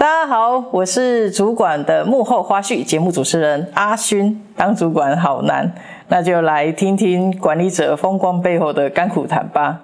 大家好，我是主管的幕后花絮节目主持人阿勋。当主管好难，那就来听听管理者风光背后的甘苦谈吧。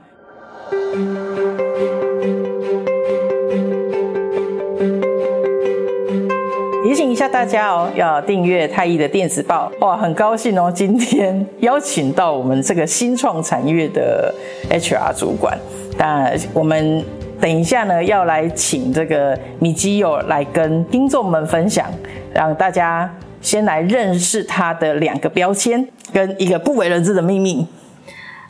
提醒一下大家哦，要订阅太毅的电子报。哇，很高兴哦，今天邀请到我们这个新创产业的 HR 主管。那，我们。等一下呢，要来请这个米基友来跟听众们分享，让大家先来认识他的两个标签跟一个不为人知的秘密。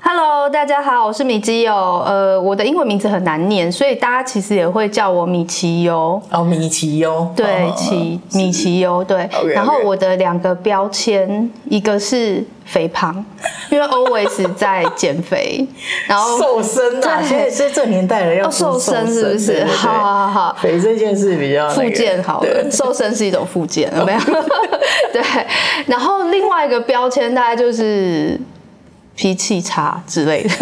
Hello，大家好，我是米基友。呃，我的英文名字很难念，所以大家其实也会叫我米奇优。哦，米奇优，对，奇、哦、米奇优，对。Okay. 然后我的两个标签，一个是肥胖，因为 always 在减肥，然后瘦身啊。现在是这年代了，要瘦身是不是？好好好，肥这件事比较复健好了，瘦身是一种复健，有没有？对。然后另外一个标签，大概就是。脾气差之类的，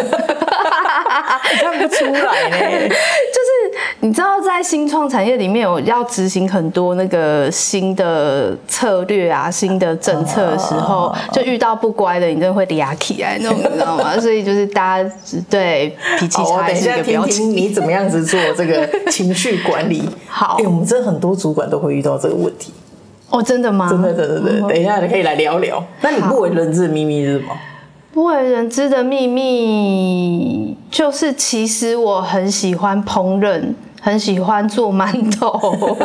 看不出来呢。就是你知道，在新创产业里面我要执行很多那个新的策略啊、新的政策的时候，就遇到不乖的，你真的会嗲起来那种，你知道吗？所以就是大家对脾气差是一个标签。你怎么样子做这个情绪管理。好，我们真的很多主管都会遇到这个问题。哦，真的吗？真的，真的，真的。等一下可以来聊聊。那你不为人知的秘密是什么？不为人知的秘密就是，其实我很喜欢烹饪，很喜欢做馒头，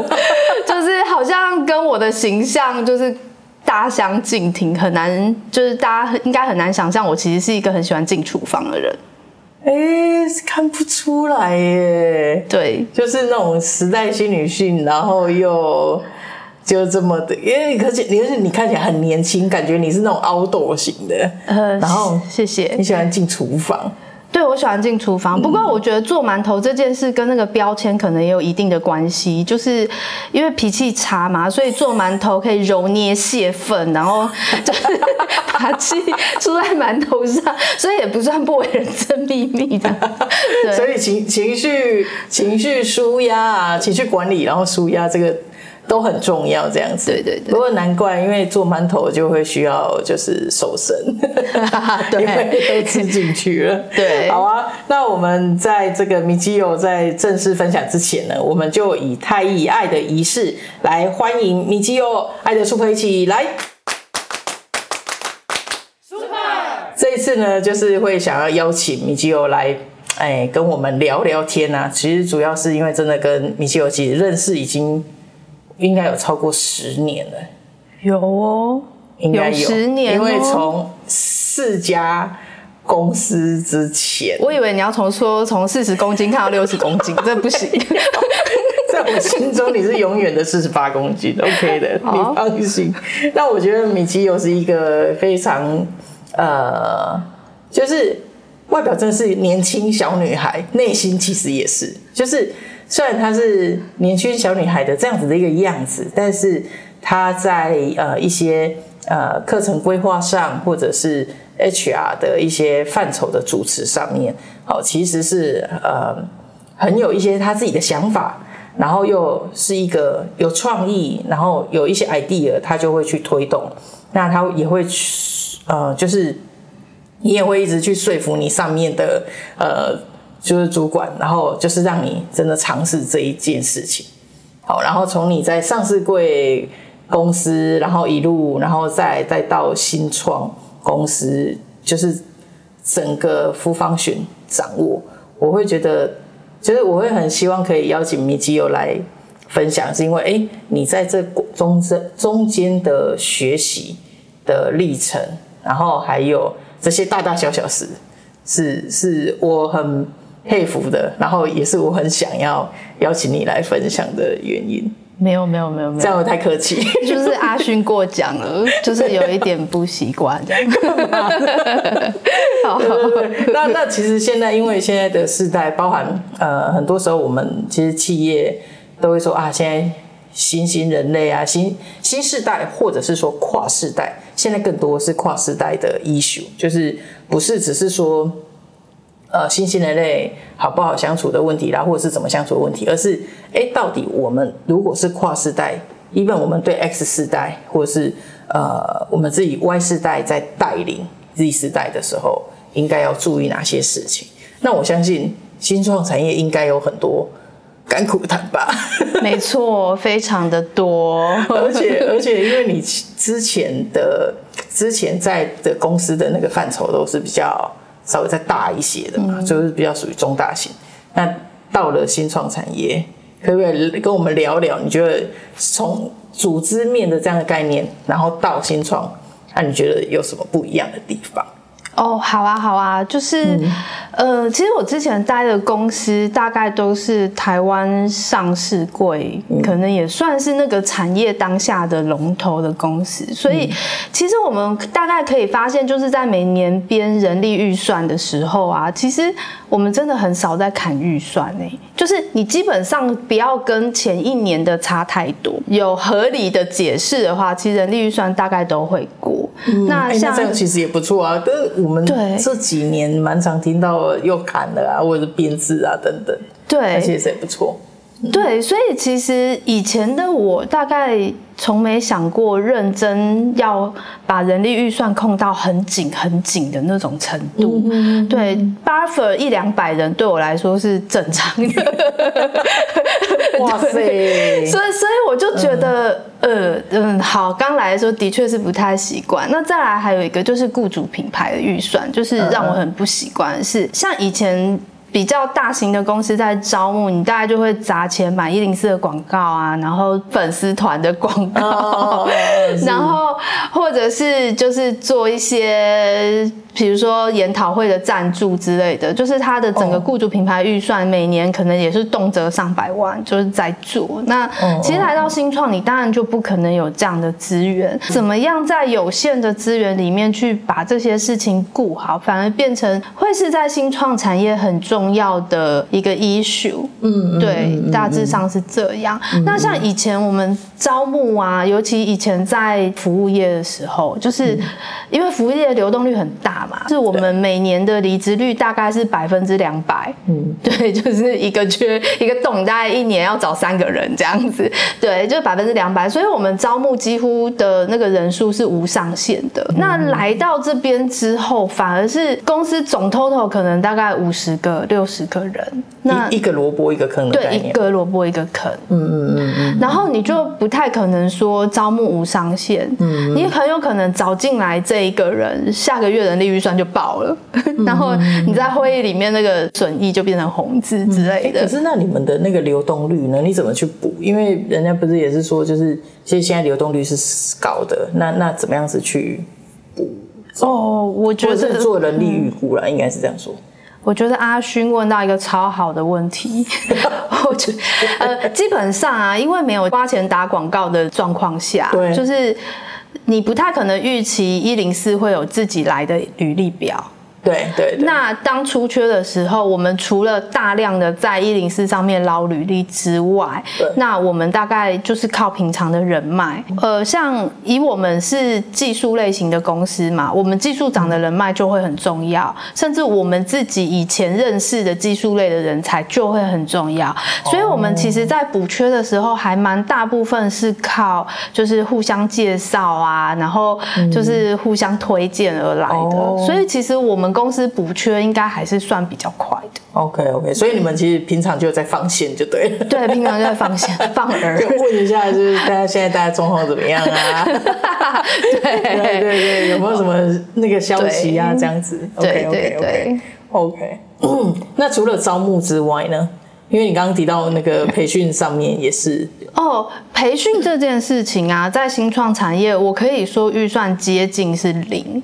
就是好像跟我的形象就是大相径庭，很难，就是大家应该很难想象，我其实是一个很喜欢进厨房的人。哎、欸，看不出来耶。对，就是那种时代新女性，然后又。就这么的，因为而且你是你看起来很年轻，感觉你是那种 outdoor 型的，呃，然后谢谢。你喜欢进厨房？对，我喜欢进厨房。不过我觉得做馒头这件事跟那个标签可能也有一定的关系，就是因为脾气差嘛，所以做馒头可以揉捏泄愤，然后就 是把气出在馒头上，所以也不算不为人知秘密的。对，所以情情绪情绪舒压啊，情绪管理，然后舒压这个。都很重要，这样子。对对对。不过难怪，因为做馒头就会需要就是瘦身，对，因为都吃进去了。对，好啊。那我们在这个米基友在正式分享之前呢，我们就以太毅爱的仪式来欢迎米基友爱的 Super 一起来。Super。这一次呢，就是会想要邀请米基友来，哎，跟我们聊聊天啊。其实主要是因为真的跟米基友其实认识已经。应该有超过十年了，有哦，应该有，有十年哦，因为从四家公司之前，我以为你要从说从四十公斤看到六十公斤，这不行，在我心中你是永远的四十八公斤，OK 的，你放心。那我觉得米奇又是一个非常呃，就是外表真的是年轻小女孩，内心其实也是，就是。虽然她是年轻小女孩的这样子的一个样子，但是她在呃一些呃课程规划上，或者是 HR 的一些范畴的主持上面，好，其实是呃很有一些她自己的想法，然后又是一个有创意，然后有一些 idea，她就会去推动。那她也会去呃，就是你也会一直去说服你上面的呃。就是主管，然后就是让你真的尝试这一件事情，好，然后从你在上市柜公司，然后一路，然后再再到新创公司，就是整个 full function 掌握，我会觉得，就是我会很希望可以邀请米基友来分享，是因为哎，你在这中这中间的学习的历程，然后还有这些大大小小事，是是我很。佩服的，然后也是我很想要邀请你来分享的原因。没有没有没有没有，这样我太客气。就是阿勋过奖了，就是有一点不习惯这样。好，那那其实现在因为现在的世代，包含呃很多时候我们其实企业都会说啊，现在新兴人类啊，新新世代或者是说跨世代，现在更多是跨世代的 issue，就是不是只是说。呃新兴人类好不好相处的问题啦，或者是怎么相处的问题，而是哎，到底我们如果是跨世代，even 我们对 X 世代，或者是呃我们自己 Y 世代在带领 Z 世代的时候，应该要注意哪些事情？那我相信新创产业应该有很多甘苦谈吧？没错，非常的多，而且而且因为你之前的之前在的公司的那个范畴都是比较稍微再大一些的嘛，嗯、就是比较属于中大型。那到了新创产业，可不可以跟我们聊聊？你觉得从组织面的这样的概念，然后到新创，那你觉得有什么不一样的地方？哦，好啊，好啊，就是，嗯、呃，其实我之前待的公司大概都是台湾上市柜，嗯、可能也算是那个产业当下的龙头的公司，所以其实我们大概可以发现，就是在每年编人力预算的时候啊，其实我们真的很少在砍预算呢，就是你基本上不要跟前一年的差太多，有合理的解释的话，其实人力预算大概都会过。嗯、那像、这样其实也不错啊，但是我们这几年蛮常听到又砍了啊，或者是编制啊等等，对，而且也不错。对，所以其实以前的我大概从没想过认真要把人力预算控到很紧很紧的那种程度。嗯、对，buffer 一两百人对我来说是正常的。哇塞！所以，所以我就觉得，嗯、呃，嗯，好，刚来的时候的确是不太习惯。那再来还有一个就是雇主品牌的预算，就是让我很不习惯是，像以前。比较大型的公司在招募，你大概就会砸钱买一零四的广告啊，然后粉丝团的广告，哦、然后或者是就是做一些。比如说研讨会的赞助之类的，就是他的整个雇主品牌预算每年可能也是动辄上百万，就是在做。那其实来到新创，你当然就不可能有这样的资源。怎么样在有限的资源里面去把这些事情顾好，反而变成会是在新创产业很重要的一个 issue。嗯，对，大致上是这样。那像以前我们招募啊，尤其以前在服务业的时候，就是因为服务业的流动率很大。是我们每年的离职率大概是百分之两百，嗯，对，就是一个缺一个洞，大概一年要找三个人这样子，对，就是百分之两百，所以我们招募几乎的那个人数是无上限的。嗯、那来到这边之后，反而是公司总 total 可能大概五十个、六十个人，那一,个萝卜一个坑的，对，一个萝卜一个坑，嗯嗯嗯嗯，然后你就不太可能说招募无上限，嗯，你很有可能找进来这一个人，下个月人力预算就爆了，然后你在会议里面那个损益就变成红字之类的。可是那你们的那个流动率呢？你怎么去补？因为人家不是也是说，就是其实现在流动率是高的，那那怎么样子去补？哦，我觉得是做人力预估了，应该是这样说。我觉得阿勋问到一个超好的问题。我觉得呃，基本上啊，因为没有花钱打广告的状况下，对，就是。你不太可能预期一零四会有自己来的履历表。对对，那当出缺的时候，我们除了大量的在一零四上面捞履历之外，对那我们大概就是靠平常的人脉。呃，像以我们是技术类型的公司嘛，我们技术长的人脉就会很重要，甚至我们自己以前认识的技术类的人才就会很重要。所以，我们其实在补缺的时候，还蛮大部分是靠就是互相介绍啊，然后就是互相推荐而来的。所以，其实我们。公司补缺应该还是算比较快的。OK OK，所以你们其实平常就在放线就对了。对，平常就在放线放饵。问一下，就是大家现在大家状况怎么样啊？对对对，有没有什么那个消息啊？这样子。OK OK OK OK。嗯，那除了招募之外呢？因为你刚刚提到那个培训上面也是。哦，培训这件事情啊，在新创产业，我可以说预算接近是零。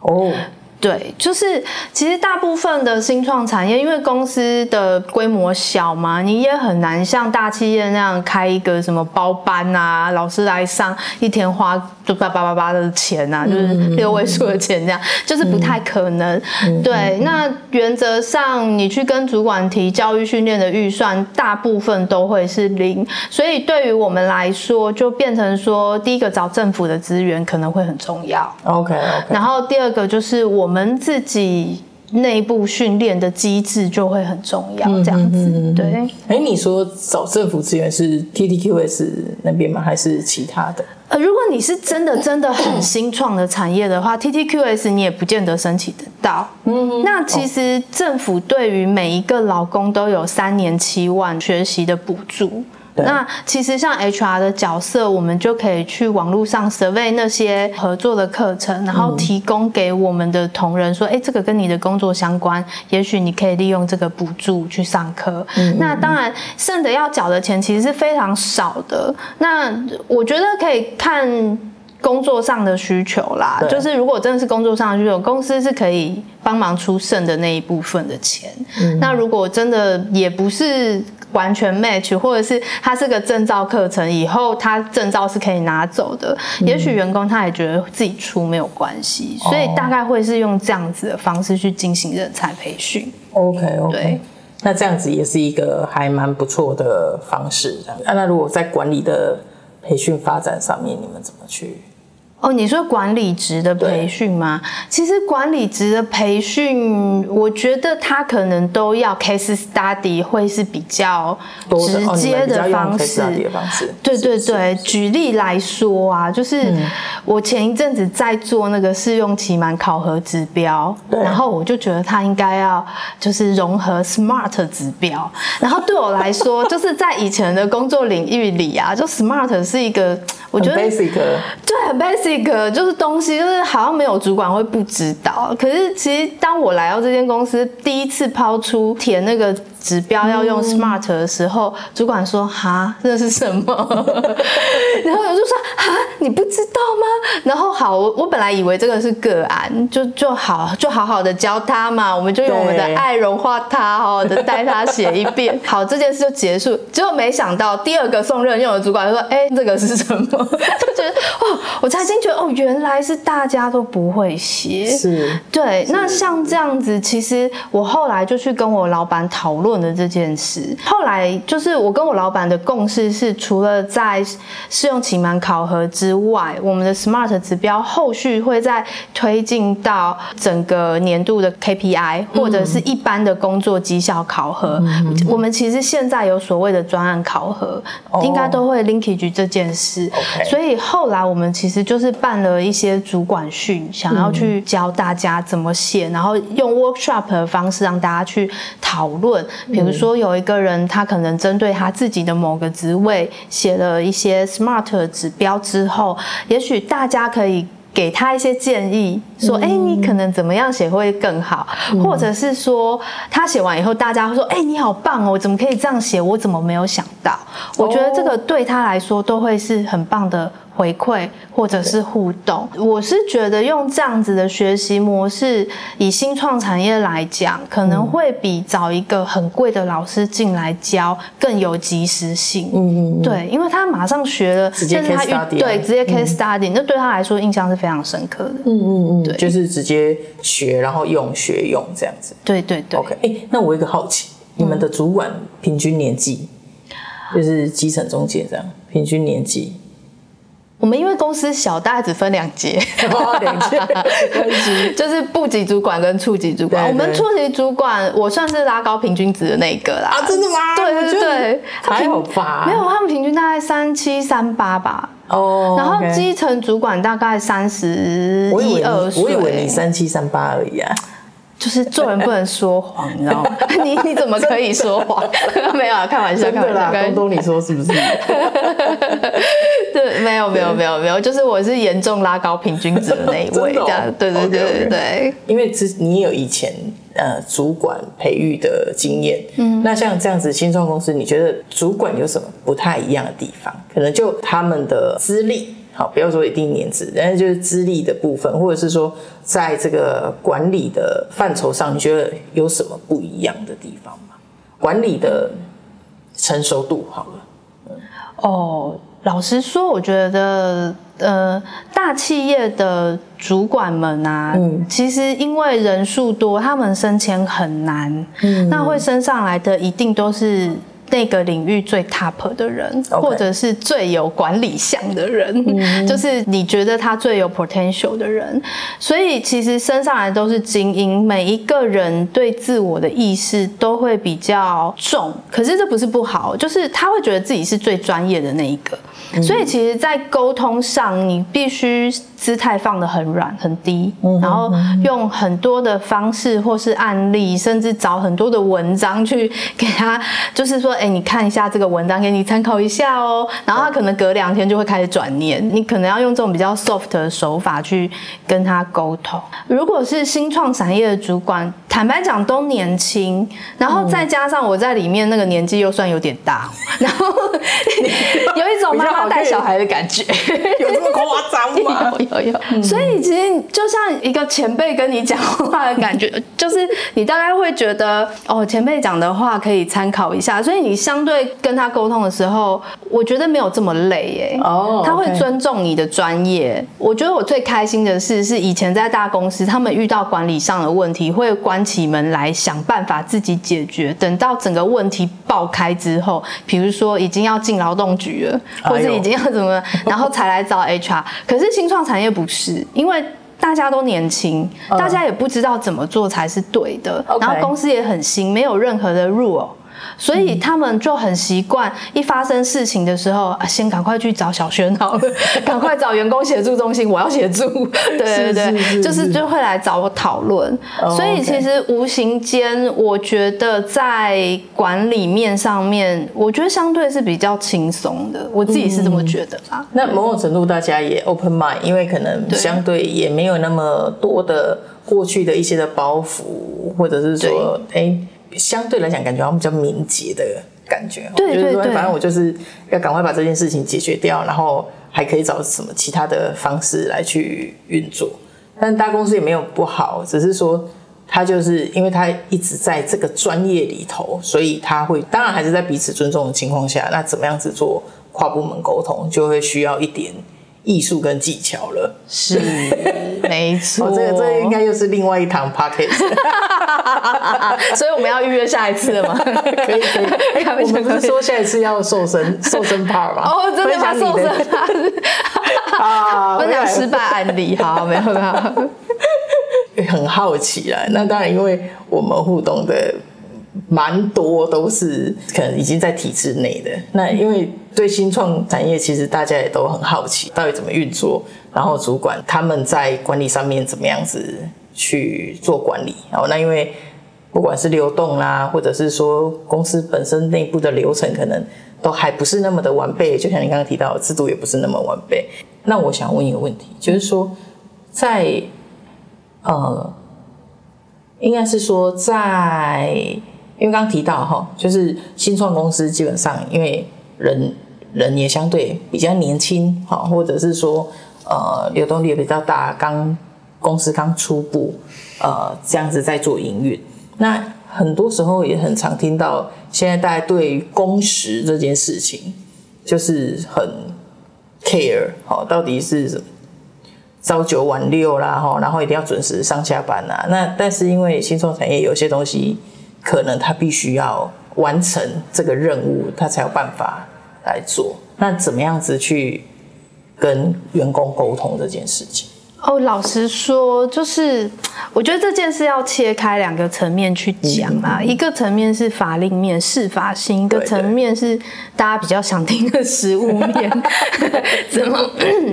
哦。对，就是其实大部分的新创产业，因为公司的规模小嘛，你也很难像大企业那样开一个什么包班啊，老师来上一天花就八八八八的钱啊，就是六位数的钱这样，就是不太可能。对，那原则上你去跟主管提教育训练的预算，大部分都会是零，所以对于我们来说，就变成说，第一个找政府的资源可能会很重要。OK OK，然后第二个就是。我们自己内部训练的机制就会很重要，这样子。嗯、对。哎，你说找政府资源是 TTQS 那边吗？还是其他的？呃，如果你是真的真的很新创的产业的话，TTQS 你也不见得申请得到。嗯，那其实政府对于每一个劳工都有三年七万学习的补助。那其实像 HR 的角色，我们就可以去网络上 survey 那些合作的课程，然后提供给我们的同仁说，哎，这个跟你的工作相关，也许你可以利用这个补助去上课。那当然，剩的要缴的钱其实是非常少的。那我觉得可以看工作上的需求啦，就是如果真的是工作上的需求，公司是可以帮忙出剩的那一部分的钱。那如果真的也不是。完全 match，或者是他是个证照课程，以后他证照是可以拿走的。嗯、也许员工他也觉得自己出没有关系，所以大概会是用这样子的方式去进行人才培训。OK OK，对那这样子也是一个还蛮不错的方式。那如果在管理的培训发展上面，你们怎么去？哦，你说管理职的培训吗？其实管理职的培训，我觉得他可能都要 case study 会是比较直接的方式方式。对对对，举例来说啊，就是我前一阵子在做那个试用期满考核指标，对然后我就觉得他应该要就是融合 SMART 指标。然后对我来说，就是在以前的工作领域里啊，就 SMART 是一个我觉得 basic，对，很 basic。这个就是东西，就是好像没有主管会不知道。可是其实当我来到这间公司，第一次抛出填那个。指标要用 SMART 的时候，嗯、主管说：“哈，这是什么？” 然后我就说：“哈，你不知道吗？”然后好，我我本来以为这个是个案，就就好就好好的教他嘛，我们就用我们的爱融化他，好好的带他写一遍。好，这件事就结束。结果没想到第二个送任用的主管就说：“哎，这个是什么？” 就觉得哦，我才惊觉得哦，原来是大家都不会写。是，对。那像这样子，其实我后来就去跟我老板讨论。了这件事，后来就是我跟我老板的共识是，除了在试用期满考核之外，我们的 SMART 指标后续会再推进到整个年度的 KPI 或者是一般的工作绩效考核。嗯、我们其实现在有所谓的专案考核，哦、应该都会 linkage 这件事。所以后来我们其实就是办了一些主管训，想要去教大家怎么写，然后用 workshop 的方式让大家去讨论。比如说，有一个人，他可能针对他自己的某个职位写了一些 SMART 指标之后，也许大家可以给他一些建议，说：“哎，你可能怎么样写会更好？”或者是说，他写完以后，大家会说：“哎，你好棒哦，怎么可以这样写？我怎么没有想到？”我觉得这个对他来说都会是很棒的。回馈或者是互动，我是觉得用这样子的学习模式，以新创产业来讲，可能会比找一个很贵的老师进来教更有及时性。嗯嗯，对，因为他马上学了，直接 case study，对，直接 case study，那对他来说印象是非常深刻的。嗯嗯嗯，对，就是直接学，然后用学用这样子。对对对。OK，哎，那我有一个好奇，你们的主管平均年纪，就是基层中介这样，平均年纪。我们因为公司小，大概只分两阶，两阶，就是部级主管跟处级主管。我们处级主管，我算是拉高平均值的那一个啦。啊，真的吗？对对对，还好吧？没有，他们平均大概三七三八吧。哦。然后基层主管大概三十一二岁。我以为你三七三八而已啊。就是做人不能说谎，你知道吗？你你怎么可以说谎？没有啊，开玩笑，开玩笑。东东，你说是不是？对，没有，没有，没有，没有，就是我是严重拉高平均值的那一位，这样。对对对对对。因为之你有以前呃主管培育的经验，嗯，那像这样子新创公司，你觉得主管有什么不太一样的地方？可能就他们的资历。好，不要说一定年资，但是就是资历的部分，或者是说在这个管理的范畴上，你觉得有什么不一样的地方吗？管理的成熟度，好了。嗯、哦，老实说，我觉得，呃，大企业的主管们啊，嗯，其实因为人数多，他们升迁很难，嗯，那会升上来的一定都是。那个领域最 top 的人.或者是最有管理相的人，mm-hmm. 就是你觉得他最有 potential 的人。所以其实升上来都是精英，每一个人对自我的意识都会比较重。可是这不是不好，就是他会觉得自己是最专业的那一个。Mm-hmm. 所以其实，在沟通上，你必须姿态放得很软很低，mm-hmm. 然后用很多的方式或是案例，甚至找很多的文章去给他，就是说。哎，你看一下这个文章，给你参考一下哦。然后他可能隔两天就会开始转念，你可能要用这种比较 soft 的手法去跟他沟通。如果是新创产业的主管，坦白讲都年轻，然后再加上我在里面那个年纪又算有点大，然后有一种妈妈带小孩的感觉，有这么夸张吗？有有有。所以其实就像一个前辈跟你讲话的感觉，就是你大概会觉得哦，前辈讲的话可以参考一下，所以你。你相对跟他沟通的时候，我觉得没有这么累耶。哦，他会尊重你的专业。我觉得我最开心的事是，以前在大公司，他们遇到管理上的问题，会关起门来想办法自己解决。等到整个问题爆开之后，比如说已经要进劳动局了，或者已经要怎么，然后才来找 HR。可是新创产业不是，因为大家都年轻，大家也不知道怎么做才是对的，然后公司也很新，没有任何的 rule。所以他们就很习惯，一发生事情的时候，啊、先赶快去找小轩好了，赶快找员工协助中心，我要协助。对 对对，就是就会来找我讨论。Oh. 所以其实无形间，我觉得在管理面上面，我觉得相对是比较轻松的。我自己是这么觉得啊。嗯、那某种程度，大家也 open mind，因为可能相对也没有那么多的过去的一些的包袱，或者是说，哎。相对来讲，感觉好像比较敏捷的感觉。对对对，就是说，反正我就是要赶快把这件事情解决掉，然后还可以找什么其他的方式来去运作。但大公司也没有不好，只是说他就是因为他一直在这个专业里头，所以他会当然还是在彼此尊重的情况下，那怎么样子做跨部门沟通，就会需要一点。艺术跟技巧了，是没错。哦，这个这应该又是另外一堂 podcast，所以我们要预约下一次了吗？可 以可以。哎，我们不是说下一次要瘦身瘦身 part 吗？哦，真的吗？瘦身 part 啊，分享失败案例，好，没有没有。很好奇啊，那当然，因为我们互动的。蛮多都是可能已经在体制内的，那因为对新创产业，其实大家也都很好奇，到底怎么运作，然后主管他们在管理上面怎么样子去做管理，然后那因为不管是流动啦，或者是说公司本身内部的流程，可能都还不是那么的完备，就像你刚刚提到制度也不是那么完备。那我想问一个问题，就是说在呃，应该是说在。因为刚提到哈，就是新创公司基本上因为人人也相对比较年轻哈，或者是说呃流动力也比较大，刚公司刚初步呃这样子在做营运，那很多时候也很常听到现在大家对工时这件事情就是很 care 哈，到底是朝九晚六啦哈，然后一定要准时上下班呐，那但是因为新创产业有些东西。可能他必须要完成这个任务，他才有办法来做。那怎么样子去跟员工沟通这件事情？哦，老实说，就是我觉得这件事要切开两个层面去讲啦。一个层面是法令面、适法性；一个层面是大家比较想听的实物面。怎么？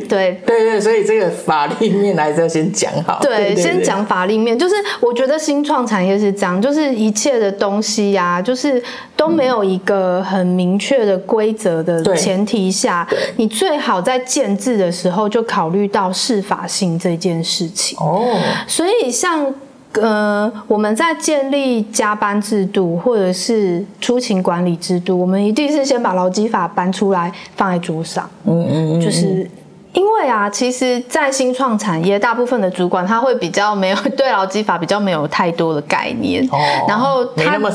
对对对，所以这个法令面还是要先讲好。对，先讲法令面，就是我觉得新创产业是这样，就是一切的东西呀、啊，就是都没有一个很明确的规则的前提下，你最好在建制的时候就考虑到适法性。这件事情。哦，所以像呃，我们在建立加班制度或者是出勤管理制度，我们一定是先把劳基法搬出来放在桌上，嗯嗯，就是因为啊，其实，在新创产业，大部分的主管他会比较没有对劳基法比较没有太多的概念，哦、然后他没那么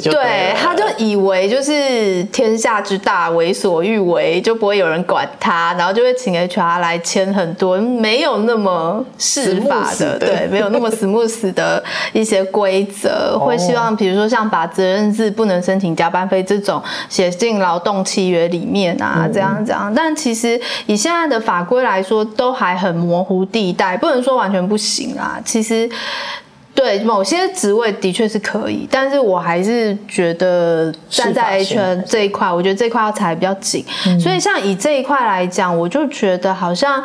就对，对，他就以为就是天下之大，为所欲为，就不会有人管他，然后就会请 HR 来签很多没有那么适法的，对，没有那么 smooth 的一些规则，哦、会希望比如说像把责任制不能申请加班费这种写进劳动契约里面啊，嗯、这样这样，但其实以现在的法法规来说都还很模糊地带，不能说完全不行啦。其实，对某些职位的确是可以，但是我还是觉得站在 HR 这一块，我觉得这块要踩比较紧。嗯、所以，像以这一块来讲，我就觉得好像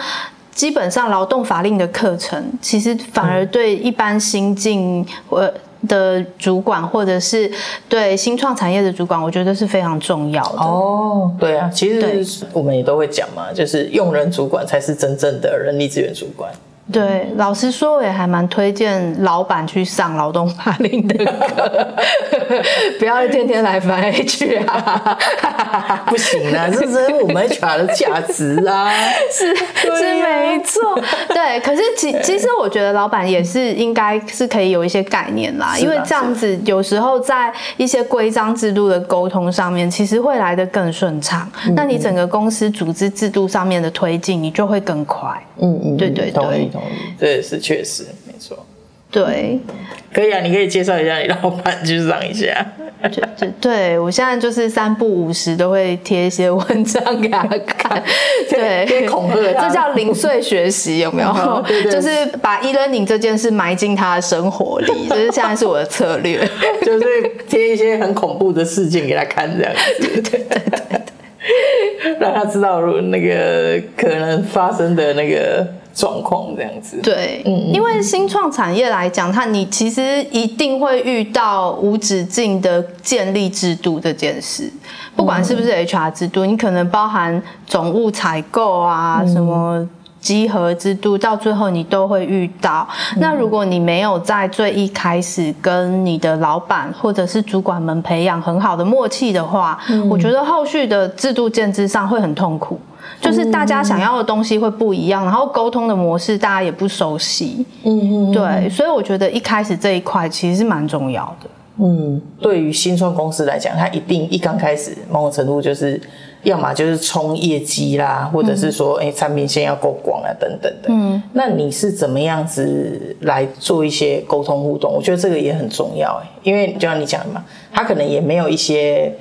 基本上劳动法令的课程，其实反而对一般新进呃。的主管，或者是对新创产业的主管，我觉得是非常重要的。哦，对啊，其实我们也都会讲嘛，就是用人主管才是真正的人力资源主管。对，老实说，我也还蛮推荐老板去上劳动法令的课，不要天天来烦 HR 啊，不行啊，这是我们 HR 的价值啊，是、啊、是没错，对。可是其 其实我觉得老板也是应该是可以有一些概念啦，因为这样子有时候在一些规章制度的沟通上面，其实会来得更顺畅。那你整个公司组织制度上面的推进，你就会更快。嗯嗯，对对对。同意，这也是确实没错。对，可以啊，你可以介绍一下你老板去上一下。就就对我现在就是三不五时都会贴一些文章给他看，对，恐吓他，这叫零碎学习，有没有？对对，就是把 e-learning 这件事埋进他的生活里，就是现在是我的策略，就是贴一些很恐怖的事情给他看，这样子，对对对对，让他知道那个可能发生的那个。状况这样子，对，嗯，因为新创产业来讲，它你其实一定会遇到无止境的建立制度这件事，不管是不是 HR 制度，你可能包含总务采购啊，什么集合制度，到最后你都会遇到。那如果你没有在最一开始跟你的老板或者是主管们培养很好的默契的话，我觉得后续的制度建制上会很痛苦。就是大家想要的东西会不一样，然后沟通的模式大家也不熟悉，嗯嗯，对，所以我觉得一开始这一块其实是蛮重要的。嗯，对于新创公司来讲，它一定一刚开始某种程度就是，要么就是冲业绩啦，或者是说，哎、嗯，产品线要够广啊，等等的。嗯，那你是怎么样子来做一些沟通互动？我觉得这个也很重要，哎，因为就像你讲的嘛，他可能也没有一些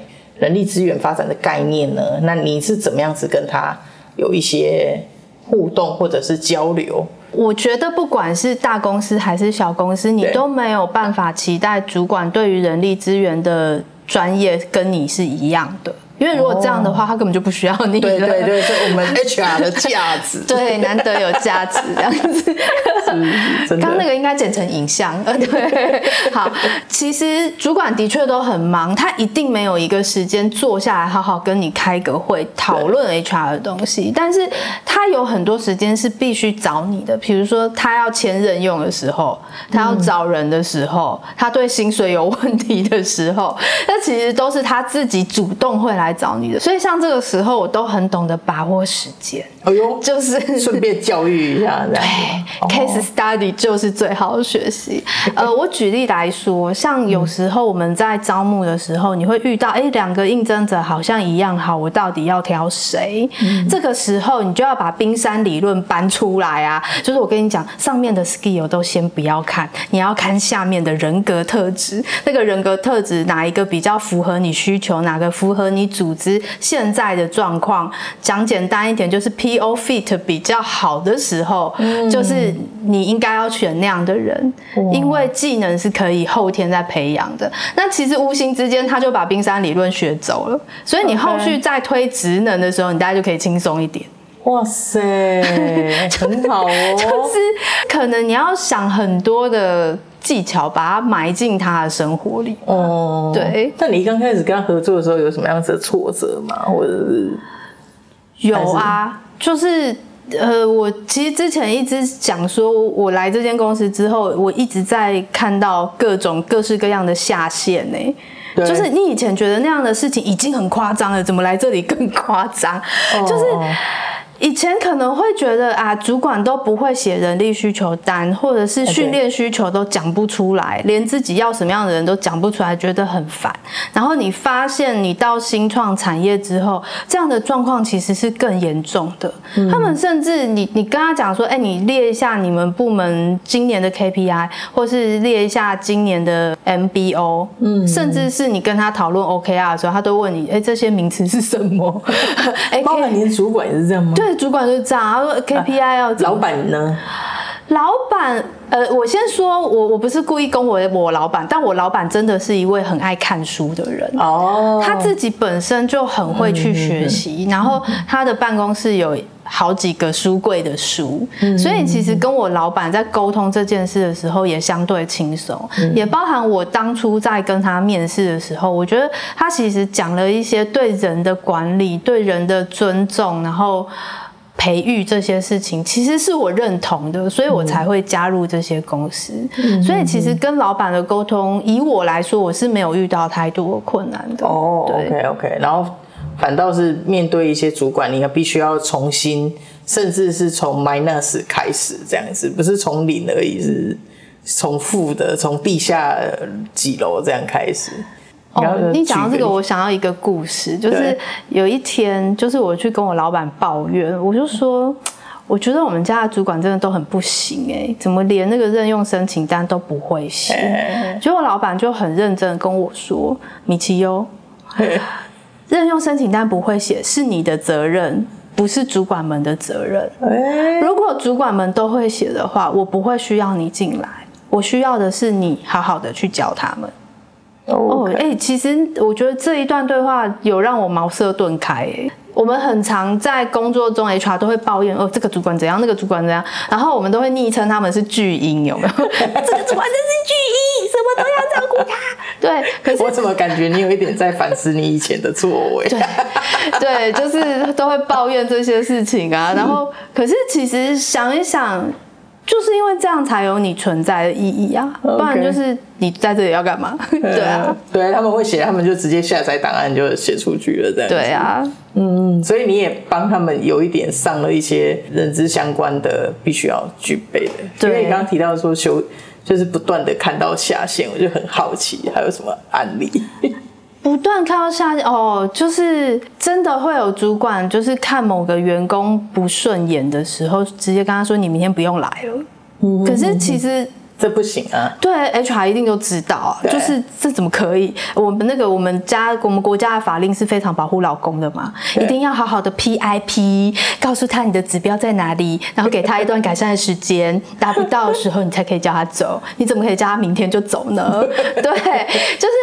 人力资源发展的概念呢。那你是怎么样子跟他？有一些互动或者是交流，我觉得不管是大公司还是小公司，你都没有办法期待主管对于人力资源的专业跟你是一样的。因为如果这样的话，他根本就不需要你。对对对，是我们 HR 的价值。对，难得有价值这样子。刚刚那个应该剪成影像。对，好。其实主管的确都很忙，他一定没有一个时间坐下来好好跟你开个会讨论 HR 的东西。但是他有很多时间是必须找你的，比如说他要签任用的时候，他要找人的时候，他对薪水有问题的时候，那其实都是他自己主动会来。找你的，所以像这个时候，我都很懂得把握时间。哎呦，就是顺便教育一下，对、哦、，case study 就是最好的学习。呃，我举例来说，像有时候我们在招募的时候，你会遇到，哎，两个应征者好像一样好，我到底要挑谁？嗯、这个时候你就要把冰山理论搬出来啊，就是我跟你讲，上面的 skill 都先不要看，你要看下面的人格特质，那个人格特质哪一个比较符合你需求，哪个符合你组织现在的状况？讲简单一点，就是 P。PO fit 比较好的时候，嗯、就是你应该要选那样的人，因为技能是可以后天再培养的。那其实无形之间他就把冰山理论学走了，所以你后续再推职能的时候，你大家就可以轻松一点。哇塞，很好哦！就是可能你要想很多的技巧，把它埋进他的生活里。哦，对。那你刚开始跟他合作的时候，有什么样子的挫折吗？或者是有啊？就是，呃，我其实之前一直讲说，我来这间公司之后，我一直在看到各种各式各样的下线呢。对就是你以前觉得那样的事情已经很夸张了，怎么来这里更夸张？哦、就是以前可能会觉得啊，主管都不会写人力需求单，或者是训练需求都讲不出来连自己要什么样的人都讲不出来，觉得很烦。然后你发现你到新创产业之后，这样的状况其实是更严重的。嗯、他们甚至你你跟他讲说，哎，你列一下你们部门今年的 KPI，或是列一下今年的 MBO，嗯，甚至是你跟他讨论 OKR 的时候，他都问你，哎，这些名词是什么？哎，包括你的主管也是这样吗？对，主管就是这样。他说 KPI 要老板呢？老板，呃，我先说，我我不是故意恭维我老板，但我老板真的是一位很爱看书的人哦。他自己本身就很会去学习，嗯、然后他的办公室有好几个书柜的书，嗯、所以其实跟我老板在沟通这件事的时候也相对轻松，嗯、也包含我当初在跟他面试的时候，我觉得他其实讲了一些对人的管理、对人的尊重，然后。培育这些事情其实是我认同的，所以我才会加入这些公司。嗯、所以其实跟老板的沟通，以我来说，我是没有遇到太多的困难的。哦对，OK OK。然后反倒是面对一些主管，你要必须要重新，甚至是从 minus 开始这样子，不是从零而已，是从负的，从地下几楼这样开始。哦，你讲到这个，我想到一个故事，就是有一天，就是我去跟我老板抱怨，我就说，我觉得我们家的主管真的都很不行哎，怎么连那个任用申请单都不会写？结果老板就很认真跟我说，米奇优，任用申请单不会写是你的责任，不是主管们的责任。如果主管们都会写的话，我不会需要你进来，我需要的是你好好的去教他们。哦，哎其实我觉得这一段对话有让我茅塞顿开。哎，我们很常在工作中，HR 都会抱怨哦，这个主管怎样，那个主管怎样，然后我们都会昵称他们是巨婴，有没有？这个主管真是巨婴，什么都要照顾他。对，可是我怎么感觉你有一点在反思你以前的作为？对，对，就是都会抱怨这些事情啊。然后，可是其实想一想。就是因为这样才有你存在的意义啊.不然就是你在这里要干嘛？对啊，对，他们会写，他们就直接下载档案就写出去了，这样。对啊，嗯，所以你也帮他们有一点上了一些认知相关的必须要具备的。对，因为你刚刚提到说修，就是不断的看到下线，我就很好奇还有什么案例。不断看到下哦，就是真的会有主管，就是看某个员工不顺眼的时候，直接跟他说：“你明天不用来了。”嗯，可是其实。这不行啊！对，HR 一定都知道啊，就是这怎么可以？我们那个我们家我们国家的法令是非常保护老公的嘛，一定要好好的 PIP，告诉他你的指标在哪里，然后给他一段改善的时间，达不到的时候你才可以叫他走。你怎么可以叫他明天就走呢？对，就是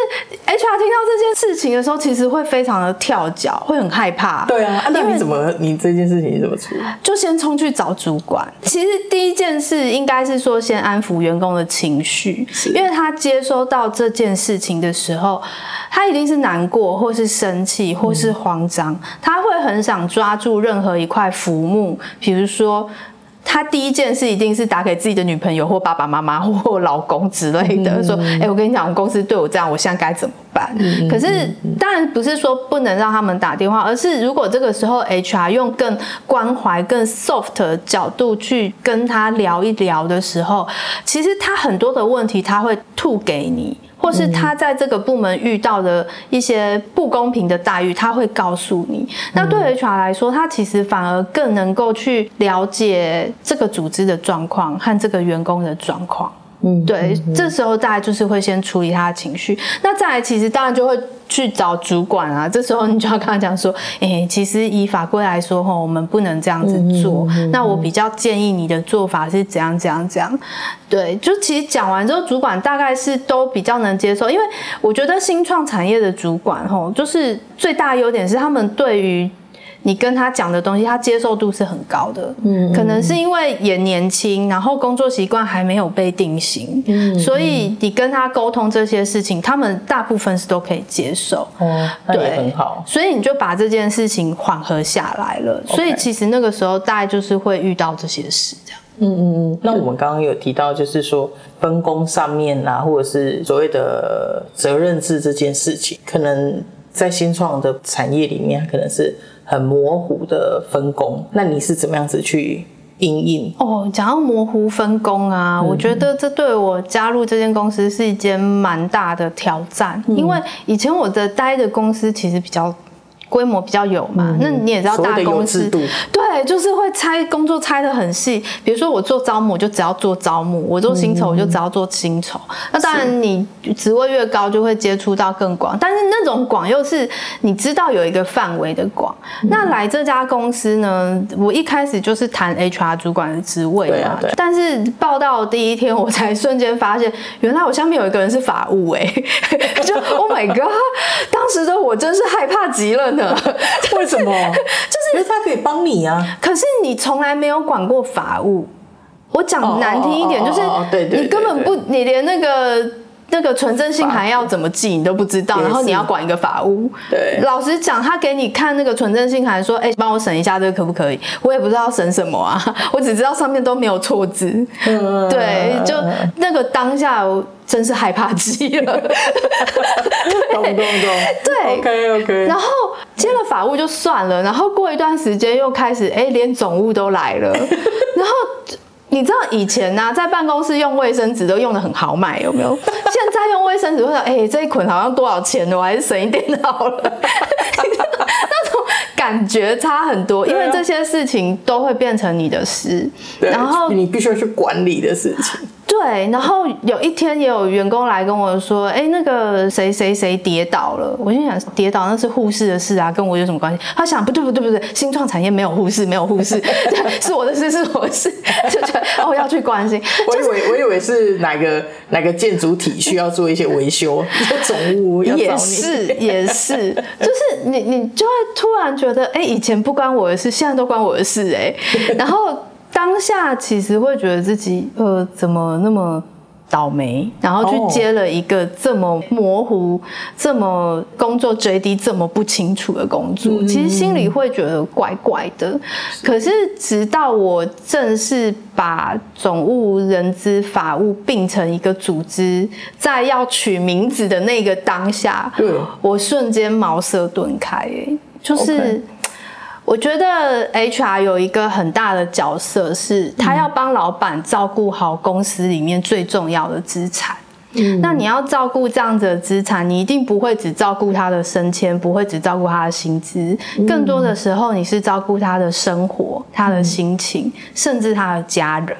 HR 听到这件事情的时候，其实会非常的跳脚，会很害怕。对啊，那你怎么你这件事情你怎么处理？就先冲去找主管。其实第一件事应该是说先安抚员工的情绪，因为他接收到这件事情的时候，他一定是难过，或是生气，或是慌张，他会很想抓住任何一块浮木，比如说。他第一件事一定是打给自己的女朋友或爸爸妈妈或老公之类的，嗯、说：“哎、欸，我跟你讲，我公司对我这样，我现在该怎么办？”嗯、可是当然不是说不能让他们打电话，而是如果这个时候 HR 用更关怀、更 soft 的角度去跟他聊一聊的时候，其实他很多的问题他会吐给你。或是他在这个部门遇到的一些不公平的待遇，他会告诉你。那对 HR 来说，他其实反而更能够去了解这个组织的状况和这个员工的状况。嗯，对，这时候大概就是会先处理他的情绪。那再来，其实当然就会去找主管啊。这时候你就要跟他讲说，哎、欸，其实以法规来说，吼，我们不能这样子做。那我比较建议你的做法是怎样怎样怎样。对，就其实讲完之后，主管大概是都比较能接受，因为我觉得新创产业的主管，吼，就是最大优点是他们对于。你跟他讲的东西，他接受度是很高的。嗯，可能是因为也年轻，然后工作习惯还没有被定型，嗯，所以你跟他沟通这些事情，他们大部分是都可以接受。哦，那也很好。所以你就把这件事情缓和下来了。所以其实那个时候大概就是会遇到这些事，这样。嗯嗯嗯。那我们刚刚有提到，就是说分工上面啊，或者是所谓的责任制这件事情，可能在新创的产业里面，可能是。很模糊的分工，那你是怎么样子去应应？哦，讲到模糊分工啊，嗯、我觉得这对我加入这间公司是一件蛮大的挑战，嗯、因为以前我的待的公司其实比较。规模比较有嘛，嗯、那你也知道大公司对，就是会拆工作拆的很细。比如说我做招募，就只要做招募；我做薪酬，我就只要做薪酬。嗯、那当然，你职位越高，就会接触到更广。但是那种广又是你知道有一个范围的广。嗯、那来这家公司呢，我一开始就是谈 HR 主管的职位嘛。但是报道第一天，我才瞬间发现，原来我下面有一个人是法务哎、欸，就 Oh my God！当时的我真是害怕极了。为什么？就是因为他可以帮你啊。可是你从来没有管过法务。我讲难听一点，就是你根本不，你连那个那个纯正信函要怎么寄你都不知道，然后你要管一个法务。对，老实讲，他给你看那个纯正信函，说：“哎，帮我审一下这个可不可以？”我也不知道审什么啊，我只知道上面都没有错字。对，就那个当下。真是害怕极了，懂懂懂，对，OK OK。然后接了法务就算了，然后过一段时间又开始，哎，连总务都来了。然后你知道以前呢、啊，在办公室用卫生纸都用的很豪迈，有没有？现 在用卫生纸会说，哎，这一捆好像多少钱呢？我还是省一点好了。那种感觉差很多，因为这些事情都会变成你的事，然后你必须要去管理的事情。对，然后有一天也有员工来跟我说：“哎，那个谁谁谁跌倒了。”我心想：“跌倒那是护士的事啊，跟我有什么关系？”他想：“不对不对不对，新创产业没有护士，没有护士，对，是我的事，是我的事。”就觉得哦，要去关心。我以为我以为是哪个哪个建筑体需要做一些维修，总务。也是也是，就是你你就会突然觉得，哎，以前不关我的事，现在都关我的事，哎，然后。当下其实会觉得自己呃怎么那么倒霉，然后去接了一个这么模糊、oh. 这么工作 JD 这么不清楚的工作，嗯、其实心里会觉得怪怪的。是可是直到我正式把总务、人资、法务并成一个组织，在要取名字的那个当下，对我瞬间茅塞顿开，哎，就是。Okay. 我觉得 HR 有一个很大的角色，是他要帮老板照顾好公司里面最重要的资产。嗯，那你要照顾这样子的资产，你一定不会只照顾他的升迁，不会只照顾他的薪资，更多的时候你是照顾他的生活、他的心情，甚至他的家人。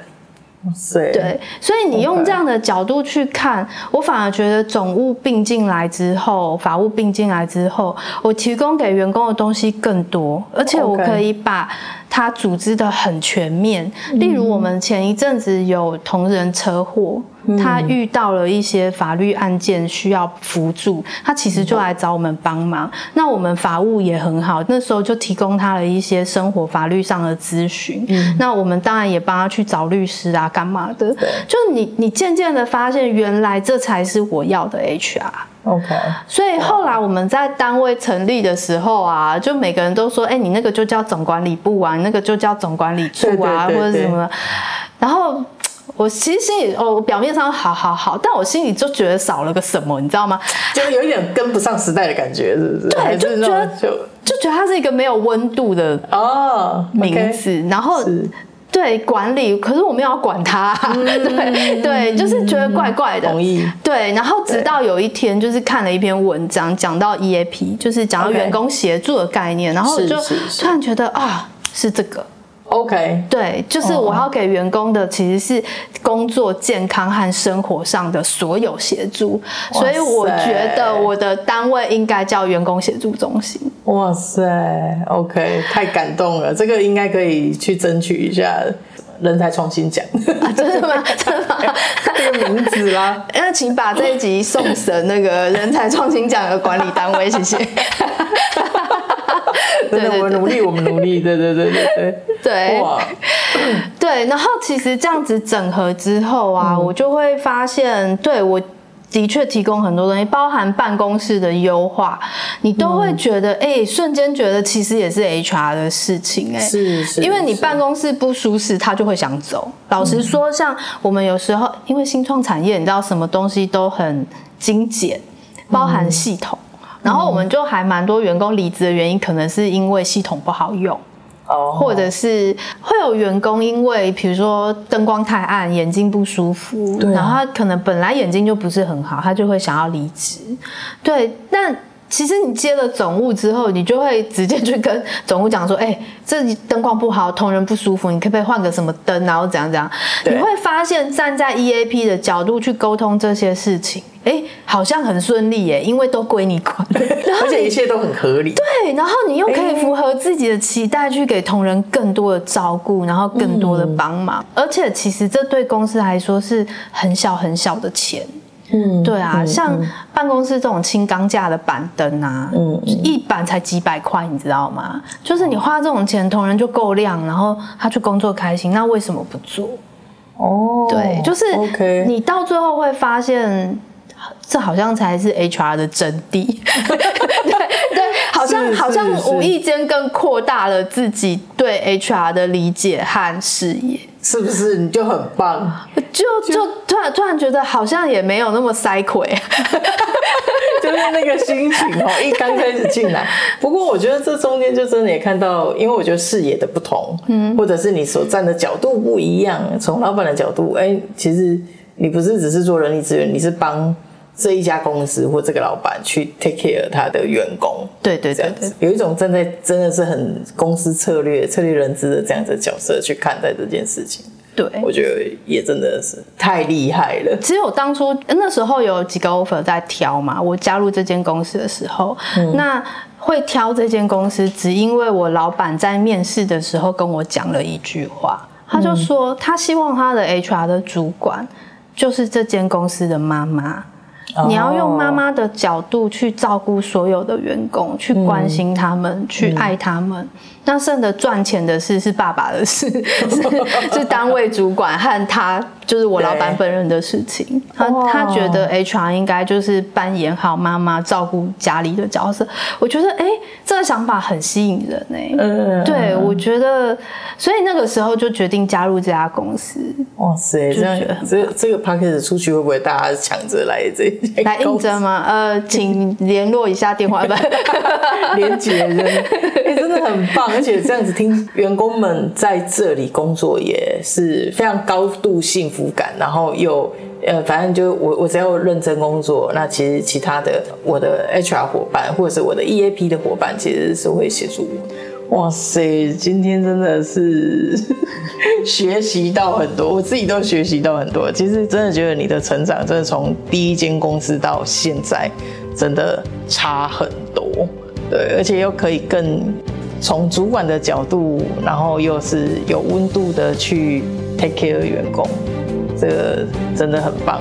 对，所以你用这样的角度去看，我反而觉得总务并进来之后，法务并进来之后，我提供给员工的东西更多，而且我可以把它组织的很全面。例如，我们前一阵子有同仁车祸。他遇到了一些法律案件需要辅助，他其实就来找我们帮忙。那我们法务也很好，那时候就提供他了一些生活法律上的咨询。那我们当然也帮他去找律师啊，干嘛的？就你，你渐渐的发现，原来这才是我要的 HR。OK。所以后来我们在单位成立的时候啊，就每个人都说：“哎，你那个就叫总管理部啊，你那个就叫总管理处啊，或者什么。”然后。我其实心里哦，我表面上好好好，但我心里就觉得少了个什么，你知道吗？就有一点跟不上时代的感觉，是不是？对，就觉得就就觉得它是一个没有温度的哦名字，然后是对管理，可是我没有要管他，嗯、对对，就是觉得怪怪的。同意。对，然后直到有一天，就是看了一篇文章，讲到 EAP，就是讲到员工协助的概念然后就突然觉得啊，是这个。OK，对，就是我要给员工的其实是工作健康和生活上的所有协助，所以我觉得我的单位应该叫员工协助中心。哇塞，OK，太感动了，这个应该可以去争取一下人才创新奖。啊，真的吗？真的吗？这个名字啦，那请把这一集送审那个人才创新奖的管理单位，谢谢。真的，我们努力，我们努力，对对对对对。对，哇。对，然后其实这样子整合之后啊，嗯、我就会发现，对，我的确提供很多东西，包含办公室的优化，你都会觉得，哎、嗯，瞬间觉得其实也是 HR 的事情，哎，是是，因为你办公室不舒适，他就会想走。老实说，像我们有时候，因为新创产业，你知道什么东西都很精简，包含系统。然后我们就还蛮多员工离职的原因，可能是因为系统不好用。哦，或者是会有员工因为比如说灯光太暗，眼睛不舒服，啊，然后他可能本来眼睛就不是很好，他就会想要离职。对，但其实你接了总务之后，你就会直接去跟总务讲说：“哎、欸，这灯光不好，同仁不舒服，你可不可以换个什么灯？然后怎样怎样？”你会发现站在 EAP 的角度去沟通这些事情。哎、欸，好像很顺利耶，因为都归你管，而且一切都很合理。对，然后你又可以符合自己的期待，去给同仁更多的照顾，然后更多的帮忙。嗯、而且其实这对公司来说是很小很小的钱。嗯，对啊，嗯、像办公室这种轻钢架的板灯啊，嗯，一板才几百块，你知道吗？就是你花这种钱，同仁就够亮，然后他去工作开心，那为什么不做？哦，对，就是你到最后会发现。这好像才是 HR 的真谛，对对，好像好像无意间更扩大了自己对 HR 的理解和视野，是不是？你就很棒，就就突然突然觉得好像也没有那么塞亏，就是那个心情哦，一刚开始进来。不过我觉得这中间就真的也看到，因为我觉得视野的不同，嗯，或者是你所站的角度不一样。从老板的角度，哎，其实你不是只是做人力资源，你是帮。这一家公司或这个老板去 take care 他的员工，对对对，对，有一种站在真的是很公司策略、策略人资的这样的角色去看待这件事情。对，我觉得也真的是太厉害了。其实我当初那时候有几个 offer 在挑嘛，我加入这间公司的时候，嗯、那会挑这间公司，只因为我老板在面试的时候跟我讲了一句话，他就说他希望他的 HR 的主管就是这间公司的妈妈。你要用妈妈的角度去照顾所有的员工，去关心他们，嗯、去爱他们。那剩的赚钱的事是爸爸的事，是是单位主管和他，就是我老板本人的事情。他他觉得 HR 应该就是扮演好妈妈，照顾家里的角色。我觉得哎、欸，这个想法很吸引人哎、欸。嗯，对，我觉得，所以那个时候就决定加入这家公司。哇塞，这样这这个 package 出去会不会大家抢着来这来应征吗？呃，请联络一下电话吧。连结人，哎、欸，真的很棒。而且这样子听员工们在这里工作也是非常高度幸福感，然后又呃，反正就我我只要认真工作，那其实其他的我的 HR 伙伴或者是我的 EAP 的伙伴，其实是会协助我。哇塞，今天真的是 学习到很多，我自己都学习到很多。其实真的觉得你的成长，真的从第一间公司到现在，真的差很多。对，而且又可以更。从主管的角度，然后又是有温度的去 take care 员工，这个真的很棒。